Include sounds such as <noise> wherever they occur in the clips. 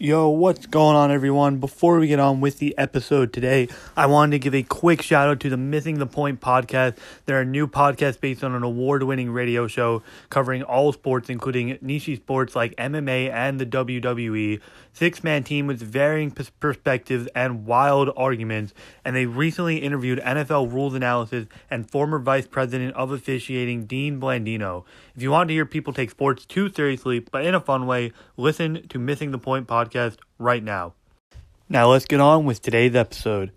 Yo, what's going on, everyone? Before we get on with the episode today, I wanted to give a quick shout out to the Missing the Point podcast. They're a new podcast based on an award winning radio show covering all sports, including niche sports like MMA and the WWE. Six man team with varying perspectives and wild arguments. And they recently interviewed NFL rules analysis and former vice president of officiating, Dean Blandino. If you want to hear people take sports too seriously, but in a fun way, listen to Missing the Point podcast right now. Now let's get on with today's episode.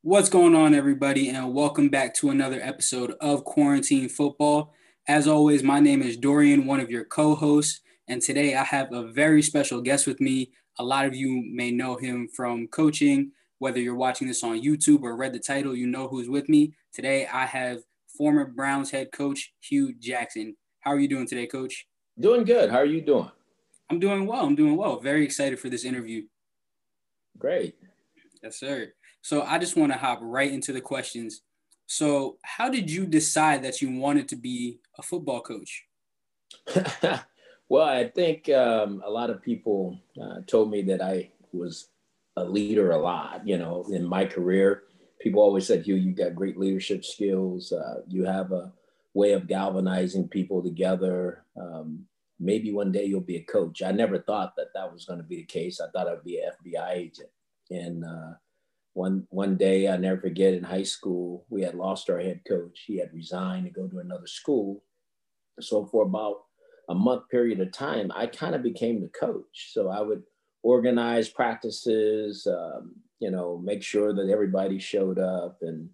What's going on, everybody, and welcome back to another episode of Quarantine Football. As always, my name is Dorian, one of your co hosts, and today I have a very special guest with me. A lot of you may know him from coaching whether you're watching this on YouTube or read the title, you know who's with me. Today, I have former Browns head coach Hue Jackson. How are you doing today, coach? Doing good. How are you doing? I'm doing well. I'm doing well. Very excited for this interview. Great. Yes, sir. So I just want to hop right into the questions. So, how did you decide that you wanted to be a football coach? <laughs> well, I think um, a lot of people uh, told me that I was a leader a lot. You know, in my career, people always said, "Hue, you've got great leadership skills. Uh, you have a way of galvanizing people together. Um, maybe one day you'll be a coach." I never thought that that was going to be the case. I thought I'd be an FBI agent. And uh, one one day, I never forget. In high school, we had lost our head coach. He had resigned to go to another school. So for about a month period of time, I kind of became the coach. So I would organize practices, um, you know, make sure that everybody showed up and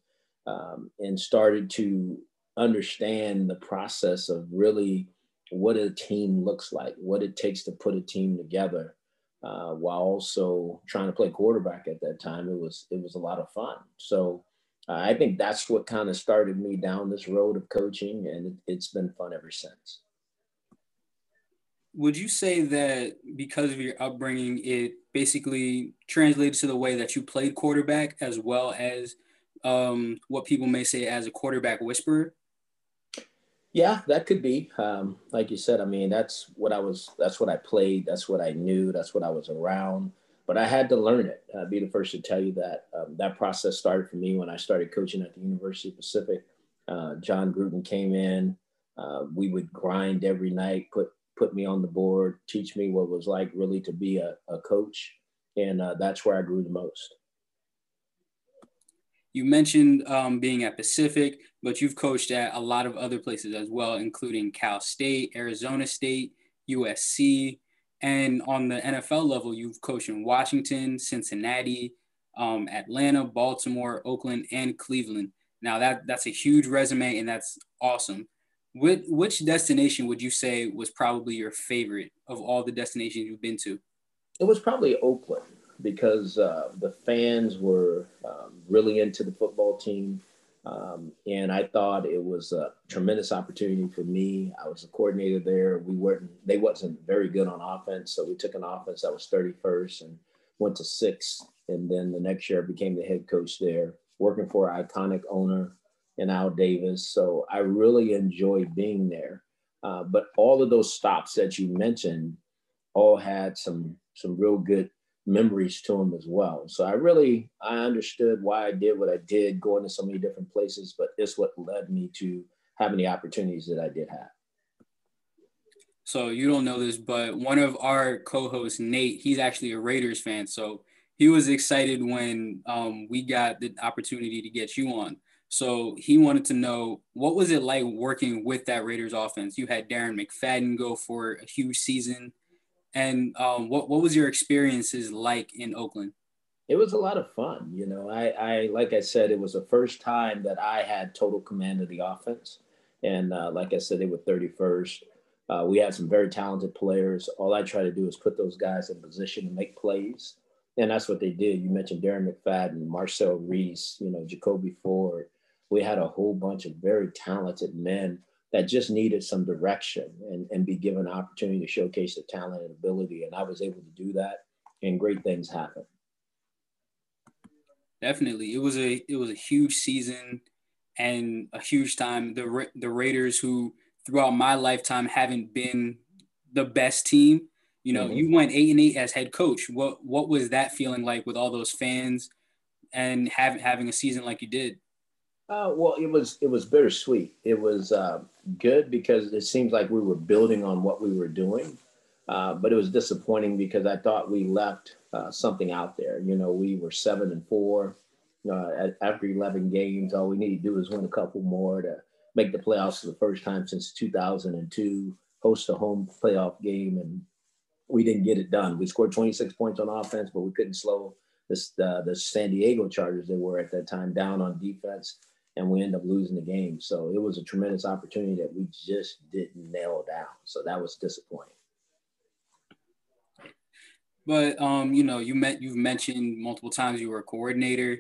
um, and started to understand the process of really what a team looks like, what it takes to put a team together, uh, while also trying to play quarterback at that time. It was it was a lot of fun. So uh, I think that's what kind of started me down this road of coaching, and it, it's been fun ever since would you say that because of your upbringing, it basically translated to the way that you played quarterback as well as um, what people may say as a quarterback whisperer? Yeah, that could be. Um, like you said, I mean, that's what I was, that's what I played. That's what I knew. That's what I was around. But I had to learn it. I'd be the first to tell you that um, that process started for me when I started coaching at the University of Pacific. Uh, Jon Gruden came in. Uh, we would grind every night, put put me on the board, teach me what it was like really to be a, a coach. And uh, that's where I grew the most. You mentioned um, being at Pacific, but you've coached at a lot of other places as well, including Cal State, Arizona State, USC. And on the NFL level, you've coached in Washington, Cincinnati, um, Atlanta, Baltimore, Oakland, and Cleveland. Now that that's a huge resume, and that's awesome. Which, which destination would you say was probably your favorite of all the destinations you've been to? It was probably Oakland because uh, the fans were um, really into the football team. Um, and I thought it was a tremendous opportunity for me. I was a coordinator there. We weren't, they wasn't very good on offense. So we took an offense that was 31st and went to sixth. And then the next year I became the head coach there, working for an iconic owner and Al Davis. So I really enjoyed being there. Uh, but all of those stops that you mentioned all had some some real good memories to them as well. So I really I understood why I did what I did, going to so many different places. But it's what led me to having the opportunities that I did have. So you don't know this, but one of our co-hosts, Nate, he's actually a Raiders fan. So he was excited when um, we got the opportunity to get you on. So he wanted to know what was it like working with that Raiders offense? You had Darren McFadden go for a huge season. And um, what, what was your experiences like in Oakland? It was a lot of fun. You know, I, I like I said, it was the first time that I had total command of the offense. And uh, like I said, they were 31st. Uh, we had some very talented players. All I try to do is put those guys in position to make plays. And that's what they did. You mentioned Darren McFadden, Marcel Reece, you know, Jacoby Ford, we had a whole bunch of very talented men that just needed some direction and, and be given an opportunity to showcase their talent and ability. And I was able to do that and great things happened. Definitely. It was a it was a huge season. and a huge time. The the Raiders, who throughout my lifetime haven't been the best team. You know, mm-hmm. you went eight and eight as head coach. What what was that feeling like with all those fans and having having a season like you did? Uh, well, it was it was bittersweet. It was uh, good because it seems like we were building on what we were doing, uh, but it was disappointing because I thought we left uh, something out there. You know, we were seven and four uh, after eleven games. All we needed to do was win a couple more to make the playoffs for the first time since 2002. Host a home playoff game, and we didn't get it done. We scored 26 points on offense, but we couldn't slow this, the San Diego Chargers. They were at that time down on defense and we end up losing the game. So it was a tremendous opportunity that we just didn't nail down. So that was disappointing. But um, you know, you met you've mentioned multiple times you were a coordinator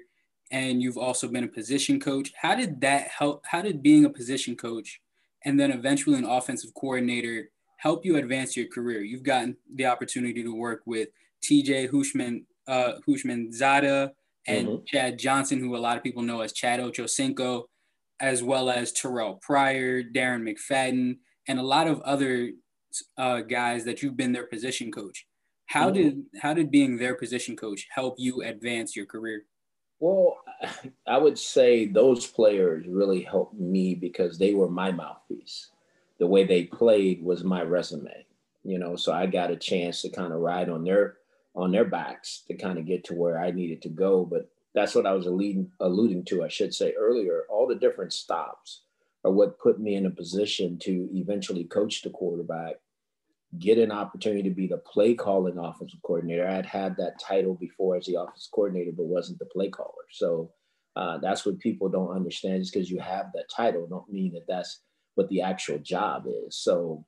and you've also been a position coach. How did that help? How did being a position coach and then eventually an offensive coordinator help you advance your career? You've gotten the opportunity to work with TJ Hushman, uh, Houshmandzadeh, and mm-hmm. Chad Johnson, who a lot of people know as Chad Ochocinco, as well as Terrell Pryor, Darren McFadden, and a lot of other uh, guys that you've been their position coach. How mm-hmm. did how did being their position coach help you advance your career? Well, <laughs> I would say those players really helped me because they were my mouthpiece. The way they played was my resume, you know. So I got a chance to kind of ride on their on their backs to kind of get to where I needed to go. But that's what I was alluding, alluding to, I should say earlier. All the different stops are what put me in a position to eventually coach the quarterback, get an opportunity to be the play calling offensive coordinator. I had had that title before as the offensive coordinator, but wasn't the play caller. So uh, that's what people don't understand. Just because you have that title, don't mean that that's what the actual job is. So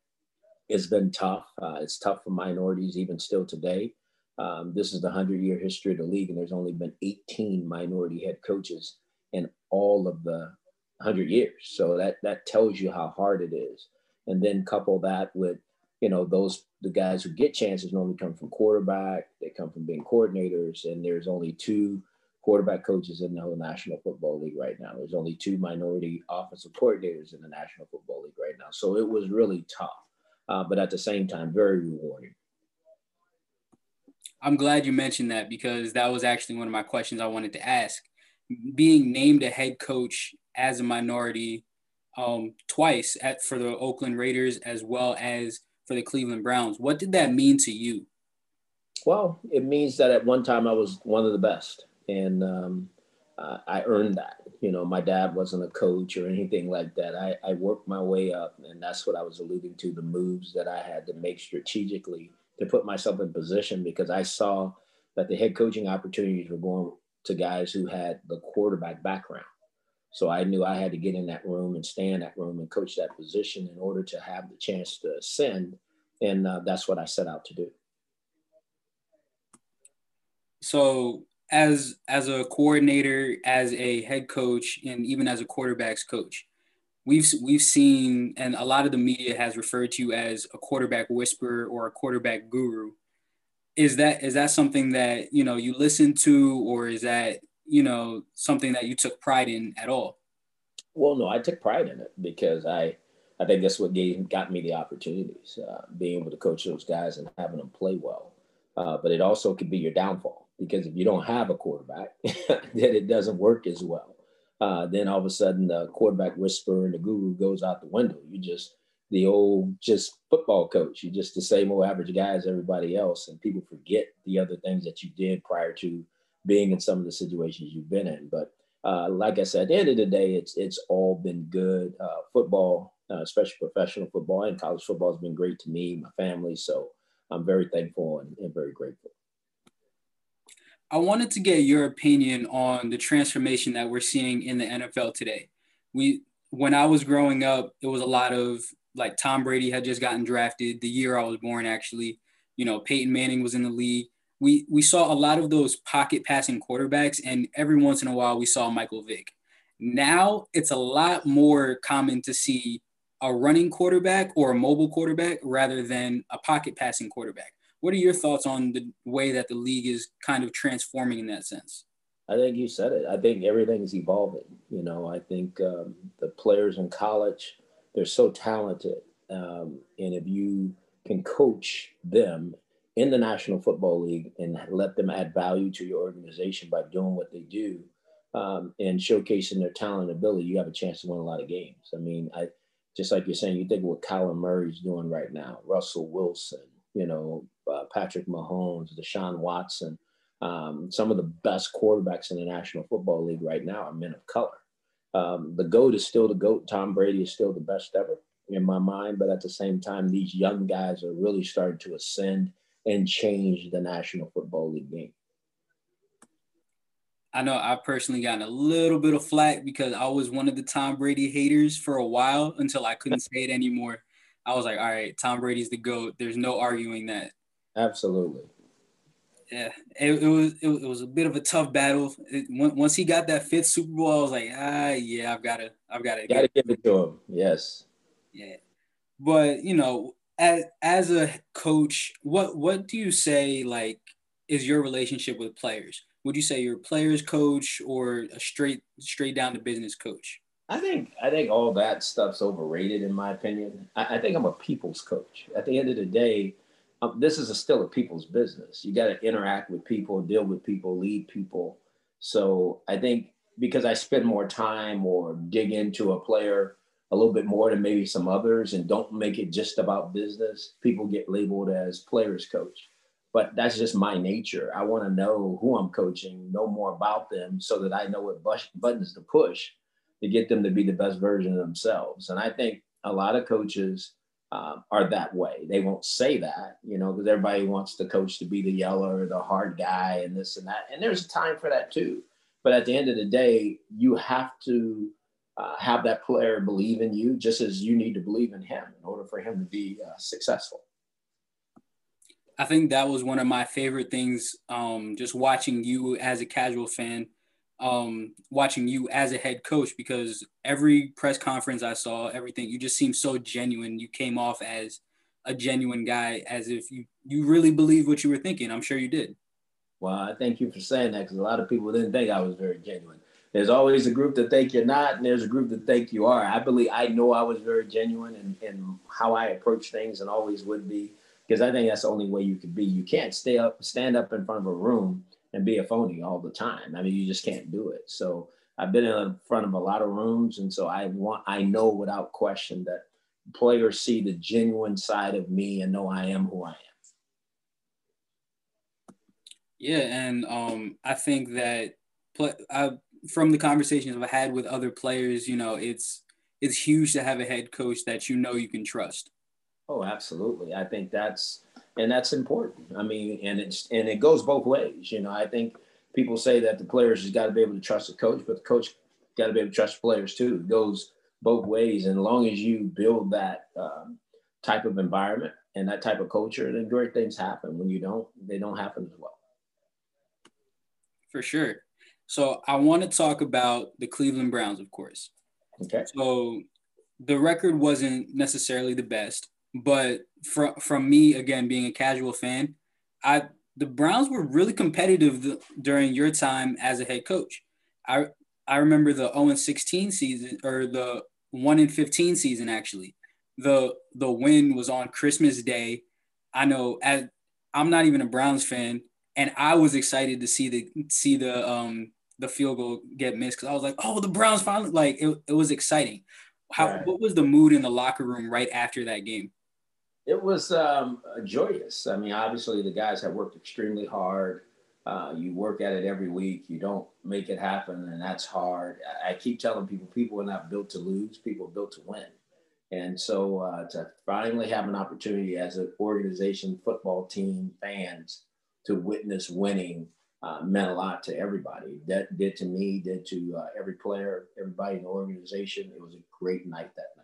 it's been tough. Uh, it's tough for minorities even still today. Um, this is the 100 year history of the league, and there's only been 18 minority head coaches in all of the 100 years. So that, that tells you how hard it is. And then couple that with, you know, those, the guys who get chances normally come from quarterback, they come from being coordinators, and there's only two quarterback coaches in the whole National Football League right now. There's only two minority offensive coordinators in the National Football League right now. So it was really tough, uh, but at the same time, very rewarding. I'm glad you mentioned that because that was actually one of my questions I wanted to ask. Being named a head coach as a minority um, twice at, for the Oakland Raiders as well as for the Cleveland Browns, what did that mean to you? Well, it means that at one time I was one of the best, and um, uh, I earned that. You know, my dad wasn't a coach or anything like that. I, I worked my way up, and that's what I was alluding to the moves that I had to make strategically to put myself in position because I saw that the head coaching opportunities were going to guys who had the quarterback background. So I knew I had to get in that room and stay in that room and coach that position in order to have the chance to ascend. And uh, that's what I set out to do. So as as a coordinator, as a head coach, and even as a quarterbacks coach, we've we've seen, and a lot of the media has referred to you as a quarterback whisperer or a quarterback guru. Is that is that something that you know you listen to, or is that you know something that you took pride in at all? Well, no, I took pride in it because I I think that's what gave got me the opportunities, uh, being able to coach those guys and having them play well. Uh, but it also could be your downfall because if you don't have a quarterback, <laughs> then it doesn't work as well uh, then all of a sudden the quarterback whisper and the guru goes out the window. You just the old just football coach. You're just the same old average guy as everybody else, and people forget the other things that you did prior to being in some of the situations you've been in. But uh, like I said, at the end of the day, it's it's all been good. Uh, football, uh, especially professional football and college football, has been great to me, my family. So I'm very thankful and, and very grateful. I wanted to get your opinion on the transformation that we're seeing in the NFL today. We, when I was growing up, it was a lot of like Tom Brady had just gotten drafted the year I was born. Actually, you know, Peyton Manning was in the league. We we saw a lot of those pocket passing quarterbacks, and every once in a while we saw Michael Vick. Now it's a lot more common to see a running quarterback or a mobile quarterback rather than a pocket passing quarterback. What are your thoughts on the way that the league is kind of transforming in that sense? I think you said it. I think everything's evolving. You know, I think um, the players in college, they're so talented. Um, and if you can coach them in the National Football League and let them add value to your organization by doing what they do um, and showcasing their talent and ability, you have a chance to win a lot of games. I mean, I just like you're saying, you think what Kyler Murray's doing right now, Russell Wilson, you know, uh, Patrick Mahomes, Deshaun Watson. Um, some of the best quarterbacks in the National Football League right now are men of color. Um, the GOAT is still the GOAT. Tom Brady is still the best ever in my mind. But at the same time, these young guys are really starting to ascend and change the National Football League game. I know I've personally gotten a little bit of flack because I was one of the Tom Brady haters for a while until I couldn't <laughs> say it anymore. I was like, all right, Tom Brady's the GOAT. There's no arguing that. Absolutely. Yeah, it, it was it, it, was a bit of a tough battle. It, once he got that fifth Super Bowl, I was like, ah, yeah, I've got to, I've got to, got to give it to him. Yes. Yeah, but you know, as as a coach, what what do you say like is your relationship with players? Would you say you're a players coach or a straight straight down to business coach? I think I think all that stuff's overrated in my opinion. I, I think I'm a people's coach. At the end of the day, um, this is a, still a people's business. You got to interact with people, deal with people, lead people. So I think because I spend more time or dig into a player a little bit more than maybe some others and don't make it just about business, people get labeled as players coach. But that's just my nature. I want to know who I'm coaching, know more about them so that I know what buttons to push to get them to be the best version of themselves. And I think a lot of coaches uh, are that way. They won't say that, you know, because everybody wants the coach to be the yeller, the hard guy, and this and that. And there's a time for that too. But at the end of the day, you have to uh, have that player believe in you just as you need to believe in him in order for him to be uh, successful. I think that was one of my favorite things. Um, just watching you as a casual fan, um, watching you as a head coach, because every press conference I saw, everything you just seemed so genuine. You came off as a genuine guy, as if you you really believe what you were thinking. I'm sure you did. Well, I thank you for saying that because a lot of people didn't think I was very genuine. There's always a group that think you're not, and there's a group that think you are. I believe I know I was very genuine in, in how I approach things and always would be, because I think that's the only way you could be. You can't stay up, stand up in front of a room and be a phony all the time. I mean, you just can't do it. So I've been in front of a lot of rooms, and so I want I know without question that players see the genuine side of me and know I am who I am. Yeah, and um, I think that play, I from the conversations I've had with other players, you know, it's it's huge to have a head coach that you know you can trust. Oh, absolutely. I think that's and that's important. I mean, and it's and it goes both ways. You know, I think people say that the players has got to be able to trust the coach, but the coach got to be able to trust the players too. It goes both ways. And as long as you build that um, type of environment and that type of culture, then great things happen. When you don't, they don't happen as well. For sure. So I want to talk about the Cleveland Browns, of course. Okay. So the record wasn't necessarily the best, but from from me again being a casual fan, I the Browns were really competitive during your time as a head coach. I I remember the 0 16 season or the 1 15 season actually. The the win was on Christmas Day. I know as I'm not even a Browns fan, and I was excited to see the see the um the field goal get missed because I was like, oh, the Browns finally like it, it was exciting. How right. what was the mood in the locker room right after that game? It was um, joyous. I mean, obviously the guys have worked extremely hard. Uh, you work at it every week. You don't make it happen, and that's hard. I, I keep telling people, people are not built to lose. People are built to win. And so uh, to finally have an opportunity as an organization, football team, fans, to witness winning uh, meant a lot to everybody. That did to me, did to uh, every player, everybody in the organization. It was a great night that night.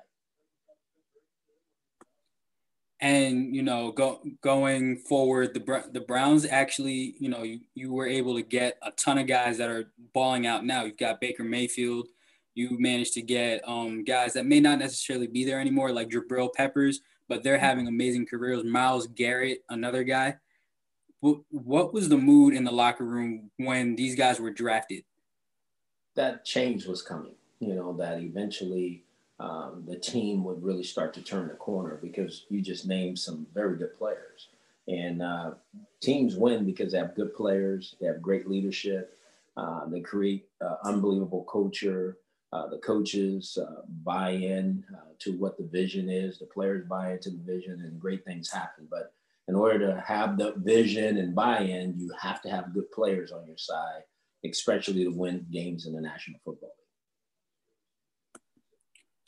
And you know, go, going forward, the the Browns actually, you know, you, you were able to get a ton of guys that are balling out now. You've got Baker Mayfield. You managed to get um, guys that may not necessarily be there anymore, like Jabril Peppers, but they're having amazing careers. Myles Garrett, another guy what was the mood in the locker room when these guys were drafted? That change was coming. You know that eventually um, the team would really start to turn the corner because you just named some very good players. And uh, teams win because they have good players, they have great leadership, uh, they create uh, unbelievable culture. Uh, the coaches uh, buy in uh, to what the vision is, the players buy into the vision, and great things happen. But in order to have the vision and buy in, you have to have good players on your side, especially to win games in the National Football.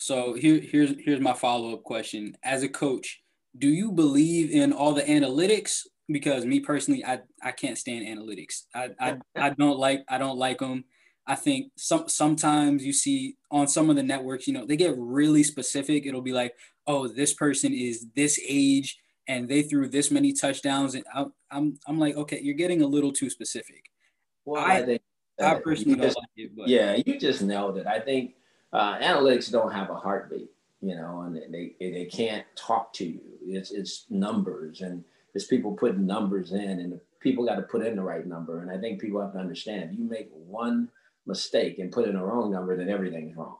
So here, here's here's my follow up question. As a coach, do you believe in all the analytics? Because me personally, I, I can't stand analytics. I, I, I don't like I don't like them. I think some sometimes you see on some of the networks, you know, they get really specific. It'll be like, oh, this person is this age and they threw this many touchdowns, and I, I'm I'm like, okay, you're getting a little too specific. Well, I, I think I personally just, don't like it. But. Yeah, you just nailed it. I think uh, analytics don't have a heartbeat you know, and they they can't talk to you. It's it's numbers and it's people putting numbers in, and people got to put in the right number. And I think people have to understand if you make one mistake and put in a wrong number, then everything's wrong.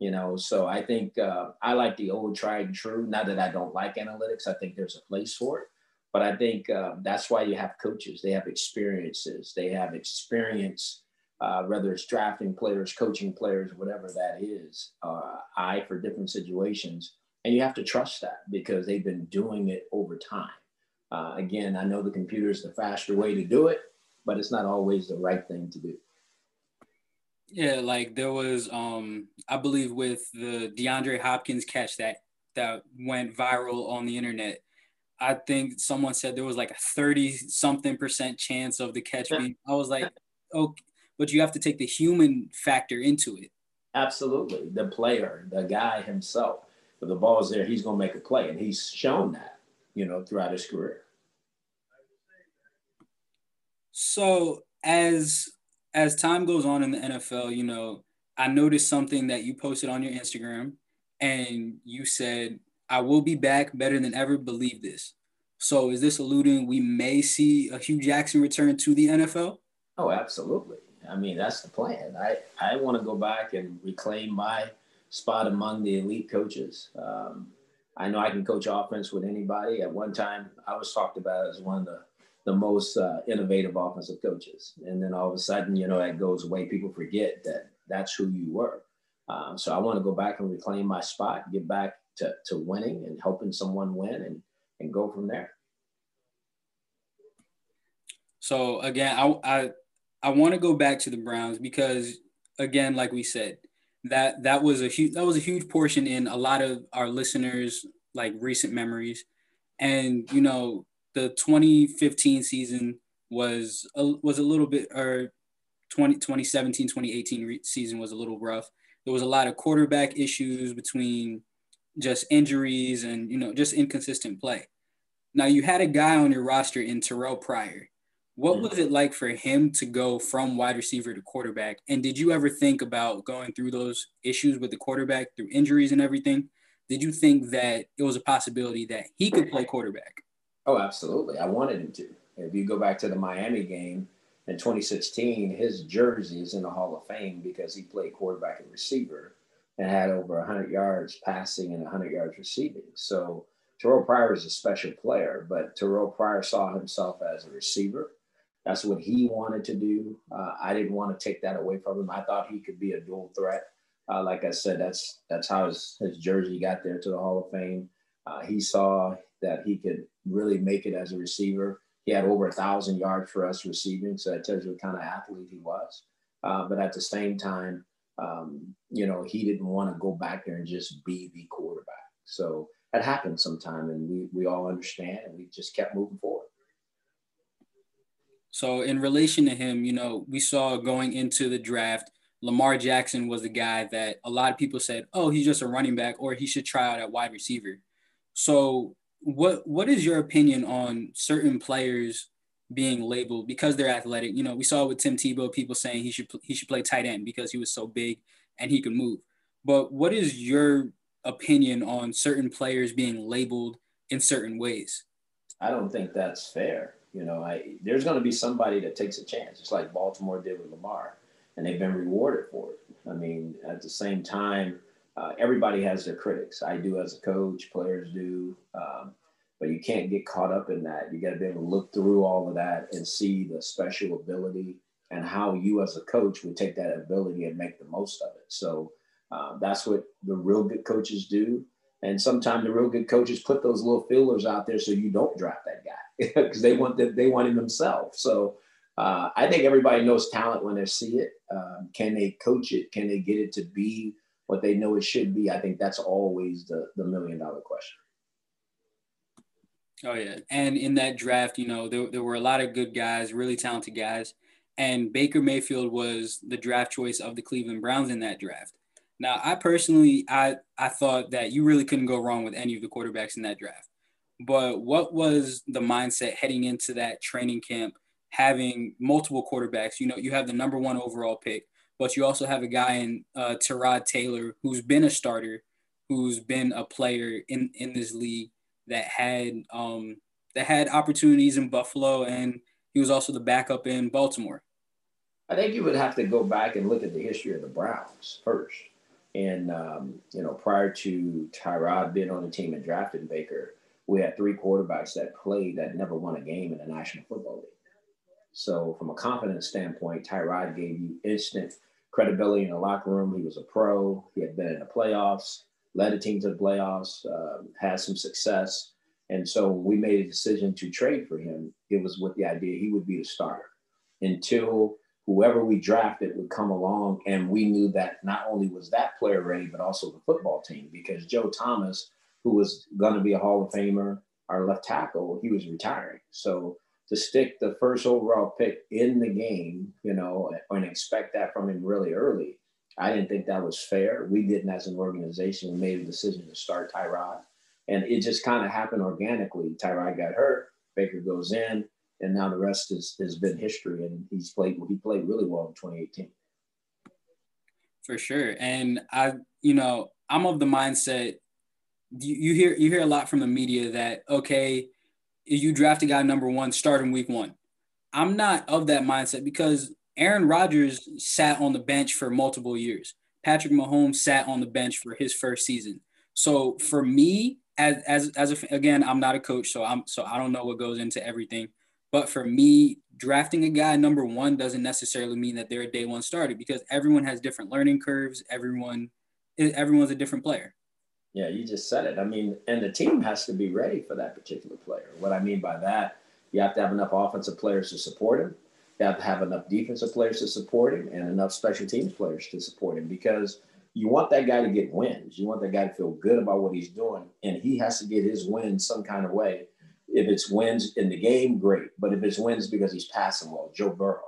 You know, so I think uh, I like the old tried and true. Not that I don't like analytics, I think there's a place for it. But I think uh, that's why you have coaches. They have experiences. They have experience uh, whether it's drafting players, coaching players, whatever that is, uh, eye for different situations. And you have to trust that because they've been doing it over time. Uh, again, I know the computer is the faster way to do it, but it's not always the right thing to do. Yeah, like there was, um, I believe, with the DeAndre Hopkins catch that that went viral on the internet. I think someone said there was like a 30 something percent chance of the catch being. I was like, okay, but you have to take the human factor into it. Absolutely. The player, the guy himself. If the ball's there, he's going to make a play. And he's shown that, you know, throughout his career. So as as time goes on in the NFL, you know, I noticed something that you posted on your Instagram and you said, I will be back better than ever. Believe this. So is this alluding we may see a Hue Jackson return to the NFL? Oh, absolutely. I mean, that's the plan. I, I want to go back and reclaim my spot among the elite coaches. Um, I know I can coach offense with anybody. At one time, I was talked about as one of the, the most uh, innovative offensive coaches. And then all of a sudden, you know, that goes away. People forget that that's who you were. Um, so I want to go back and reclaim my spot, get back to, to winning and helping someone win and, and go from there. So again, I, I I want to go back to the Browns because again, like we said, that that was a huge that was a huge portion in a lot of our listeners like recent memories, and you know the 2015 season was a, was a little bit or 20, 2017 2018 re- season was a little rough. There was a lot of quarterback issues between just injuries and you know just inconsistent play. Now you had a guy on your roster in Terrell Pryor what hmm. was it like for him to go from wide receiver to quarterback? And did you ever think about going through those issues with the quarterback through injuries and everything? Did you think that it was a possibility that he could play quarterback? Oh, absolutely. I wanted him to. If you go back to the Miami game in 2016, his jersey is in the Hall of Fame because he played quarterback and receiver and had over 100 yards passing and 100 yards receiving. So Terrell Pryor is a special player, but Terrell Pryor saw himself as a receiver that's what he wanted to do. Uh, I didn't want to take that away from him. I thought he could be a dual threat. Uh, like I said, that's that's how his, his jersey got there to the Hall of Fame. Uh, he saw that he could really make it as a receiver. He had over a thousand yards for us receiving, so that tells you what kind of athlete he was. Uh, but at the same time, um, you know, he didn't want to go back there and just be the quarterback. So that happened sometime, and we we all understand, and we just kept moving forward. So in relation to him, you know, we saw going into the draft, Lamar Jackson was the guy that a lot of people said, "Oh, he's just a running back, or he should try out at wide receiver." So, what what is your opinion on certain players being labeled because they're athletic? You know, we saw with Tim Tebow, people saying he should he should play tight end because he was so big and he could move. But what is your opinion on certain players being labeled in certain ways? I don't think that's fair You know, I there's going to be somebody that takes a chance, just like Baltimore did with Lamar, and they've been rewarded for it. I mean, at the same time, uh, everybody has their critics. I do as a coach, players do, um, but you can't get caught up in that. You got to be able to look through all of that and see the special ability and how you as a coach would take that ability and make the most of it. So uh, that's what the real good coaches do. And sometimes the real good coaches put those little feelers out there so you don't draft that guy <laughs> because they want that they want him themselves. So uh, I think everybody knows talent when they see it. Um, can they coach it? Can they get it to be what they know it should be? I think that's always the the million dollar question. Oh yeah, and in that draft, you know, there, there were a lot of good guys, really talented guys, and Baker Mayfield was the draft choice of the Cleveland Browns in that draft. Now, I personally, I I thought that you really couldn't go wrong with any of the quarterbacks in that draft. But what was the mindset heading into that training camp, having multiple quarterbacks? You know, you have the number one overall pick, but you also have a guy in uh, Tyrod Taylor who's been a starter, who's been a player in in this league that had um that had opportunities in Buffalo, and he was also the backup in Baltimore. I think you would have to go back and look at the history of the Browns first. And, um, you know, prior to Tyrod being on the team and drafting Baker, we had three quarterbacks that played that never won a game in the National Football League. So, from a confidence standpoint, Tyrod gave you instant credibility in the locker room. He was a pro, he had been in the playoffs, led a team to the playoffs, uh, had some success. And so, we made a decision to trade for him, it was with the idea he would be the starter until whoever we drafted would come along. And we knew that not only was that player ready, but also the football team, because Joe Thomas, who was going to be a Hall of Famer, our left tackle, he was retiring. So to stick the first overall pick in the game, you know, and expect that from him really early, I didn't think that was fair. We didn't, as an organization, we made a decision to start Tyrod. And it just kind of happened organically. Tyrod got hurt, Baker goes in, and now the rest is has been history. And he's played he played really well in 2018. For sure, and I, you know, I'm of the mindset. You, hear you hear a lot from the media that okay, you draft a guy number one, start him week one. I'm not of that mindset because Aaron Rodgers sat on the bench for multiple years. Patrick Mahomes sat on the bench for his first season. So for me, as as as a, again, I'm not a coach, so I'm so I don't know what goes into everything. But for me, drafting a guy number one doesn't necessarily mean that they're a day one starter because everyone has different learning curves. Everyone, everyone's a different player. Yeah, you just said it. I mean, and the team has to be ready for that particular player. What I mean by that, you have to have enough offensive players to support him. You have to have enough defensive players to support him and enough special teams players to support him because you want that guy to get wins. You want that guy to feel good about what he's doing, and he has to get his wins some kind of way if it's wins in the game, great. But if it's wins because he's passing well, Joe Burrow,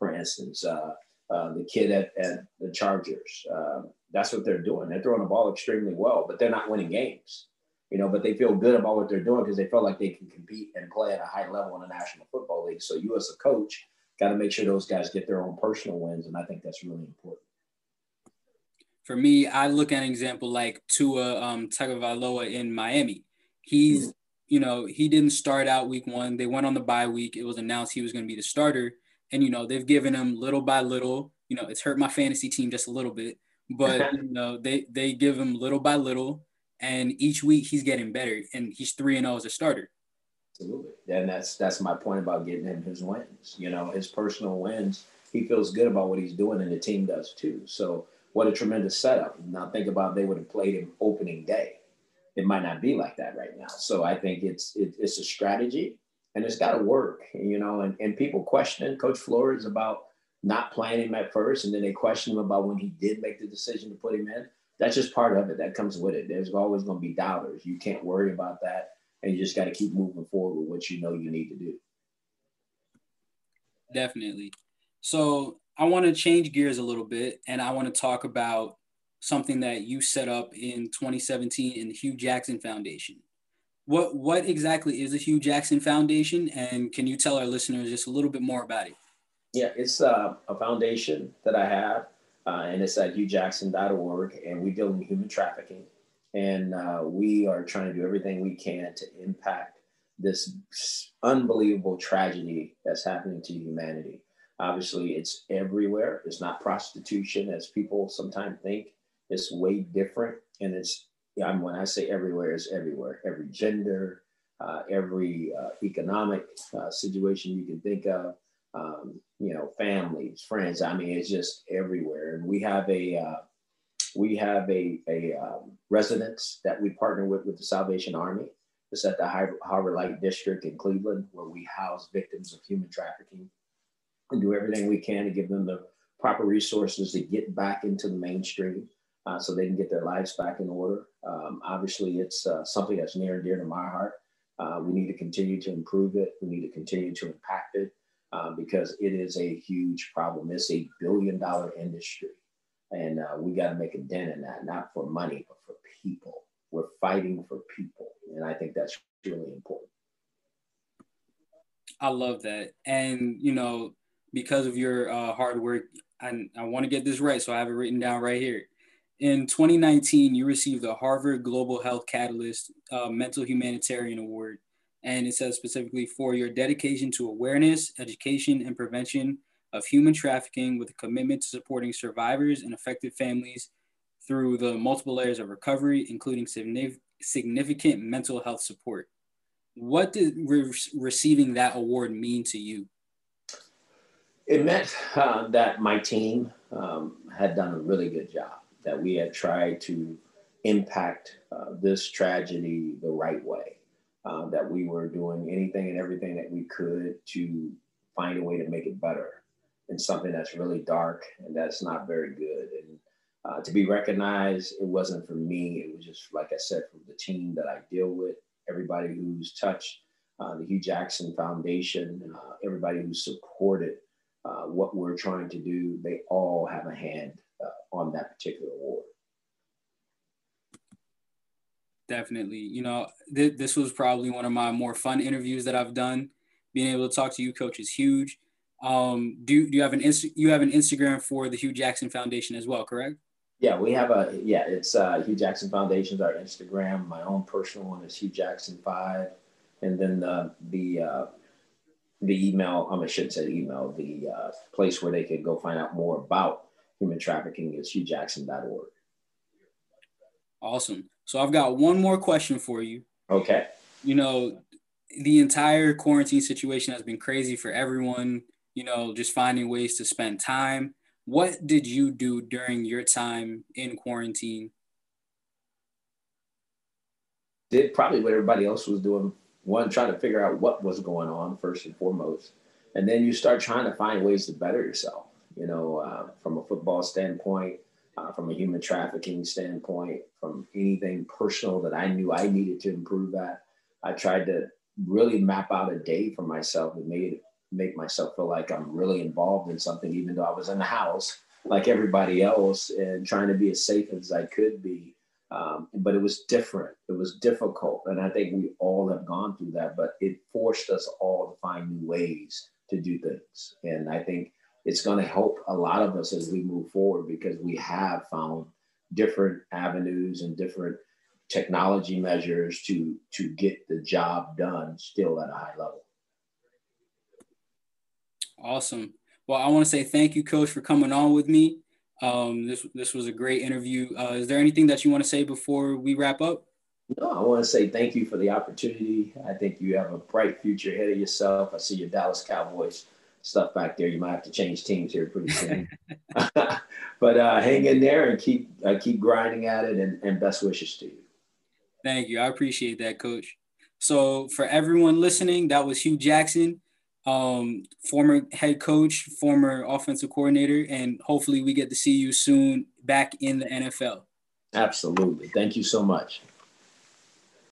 for instance, uh, uh, the kid at, at the Chargers, uh, that's what they're doing. They're throwing the ball extremely well, but they're not winning games. You know, but they feel good about what they're doing because they feel like they can compete and play at a high level in the National Football League. So you, as a coach, got to make sure those guys get their own personal wins, and I think that's really important. For me, I look at an example like Tua um, Tagovailoa in Miami. He's you know, he didn't start out week one. They went on the bye week. It was announced he was going to be the starter. And, you know, they've given him little by little, you know, it's hurt my fantasy team just a little bit, but, <laughs> you know, they, they give him little by little. And each week he's getting better. And he's 3 and 0 as a starter. Absolutely. And that's, that's my point about getting him his wins. You know, his personal wins. He feels good about what he's doing, and the team does too. So, what a tremendous setup. Now, think about they would have played him opening day it might not be like that right now. So I think it's it, it's a strategy and it's got to work, you know. And, and people question Coach Flores about not playing him at first, and then they question him about when he did make the decision to put him in. That's just part of it. That comes with it. There's always going to be doubters. You can't worry about that, and you just got to keep moving forward with what you know you need to do. Definitely. So I want to change gears a little bit, and I want to talk about something that you set up in 2017 in the Hue Jackson Foundation. What what exactly is the Hue Jackson Foundation, and can you tell our listeners just a little bit more about it? Yeah, it's uh, a foundation that I have, uh, and it's at huejackson.org, and we deal in human trafficking, and uh, we are trying to do everything we can to impact this unbelievable tragedy that's happening to humanity. Obviously, it's everywhere. It's not prostitution, as people sometimes think. It's way different, and it's yeah, when I say everywhere, is everywhere. Every gender, uh, every uh, economic uh, situation you can think of, um, you know, families, friends. I mean, it's just everywhere. And we have a uh, we have a, a um, residence that we partner with with the Salvation Army. It's at the Harbor Light District in Cleveland, where we house victims of human trafficking and do everything we can to give them the proper resources to get back into the mainstream uh, so they can get their lives back in order. Um, obviously, it's uh, something that's near and dear to my heart. Uh, we need to continue to improve it. We need to continue to impact it uh, because it is a huge problem. It's a billion dollar industry. And uh, we got to make a dent in that, not for money, but for people. We're fighting for people. And I think that's really important. I love that. And, you know, because of your uh, hard work, I, I want to get this right. So I have it written down right here. In 2019, you received the Harvard Global Health Catalyst uh, Mental Humanitarian Award. And it says specifically for your dedication to awareness, education, and prevention of human trafficking with a commitment to supporting survivors and affected families through the multiple layers of recovery, including significant mental health support. What did re- receiving that award mean to you? It meant uh, that my team um, had done a really good job, that we had tried to impact uh, this tragedy the right way, uh, that we were doing anything and everything that we could to find a way to make it better in something that's really dark and that's not very good. And uh, to be recognized, it wasn't for me. It was just, like I said, from the team that I deal with, everybody who's touched uh, the Hue Jackson Foundation, uh, everybody who supported uh, what we're trying to do, they all have a hand uh, on that particular award. Definitely. You know, th- this was probably one of my more fun interviews that I've done. Being able to talk to you, coach, is huge. Um, do, do you have an Inst- you have an Instagram for the Hue Jackson Foundation as well, correct? Yeah, we have a yeah. It's uh, Hue Jackson Foundation's our Instagram. My own personal one is Hue Jackson Five, and then the the uh, the email. I shouldn't say email. The uh, place where they can go find out more about human trafficking is huejackson.org. Awesome. So I've got one more question for you. Okay. You know, the entire quarantine situation has been crazy for everyone you know, just finding ways to spend time. What did you do during your time in quarantine? Did probably what everybody else was doing. One, trying to figure out what was going on first and foremost. And then you start trying to find ways to better yourself, you know, uh, from a football standpoint, uh, from a human trafficking standpoint, from anything personal that I knew I needed to improve at. I tried to really map out a day for myself and made make myself feel like I'm really involved in something, even though I was in the house like everybody else and trying to be as safe as I could be. Um, but it was different. It was difficult. And I think we all have gone through that, but it forced us all to find new ways to do things. And I think it's going to help a lot of us as we move forward because we have found different avenues and different technology measures to to get the job done still at a high level. Awesome. Well, I want to say thank you, Coach, for coming on with me. Um, this this was a great interview. Uh, is there anything that you want to say before we wrap up? No, I want to say thank you for the opportunity. I think you have a bright future ahead of yourself. I see your Dallas Cowboys stuff back there. You might have to change teams here pretty soon. <laughs> but uh, hang in there and keep uh, keep grinding at it, and, and best wishes to you. Thank you. I appreciate that, Coach. So for everyone listening, that was Hue Jackson um, former head coach, former offensive coordinator, and hopefully we get to see you soon back in the NFL. Absolutely. Thank you so much.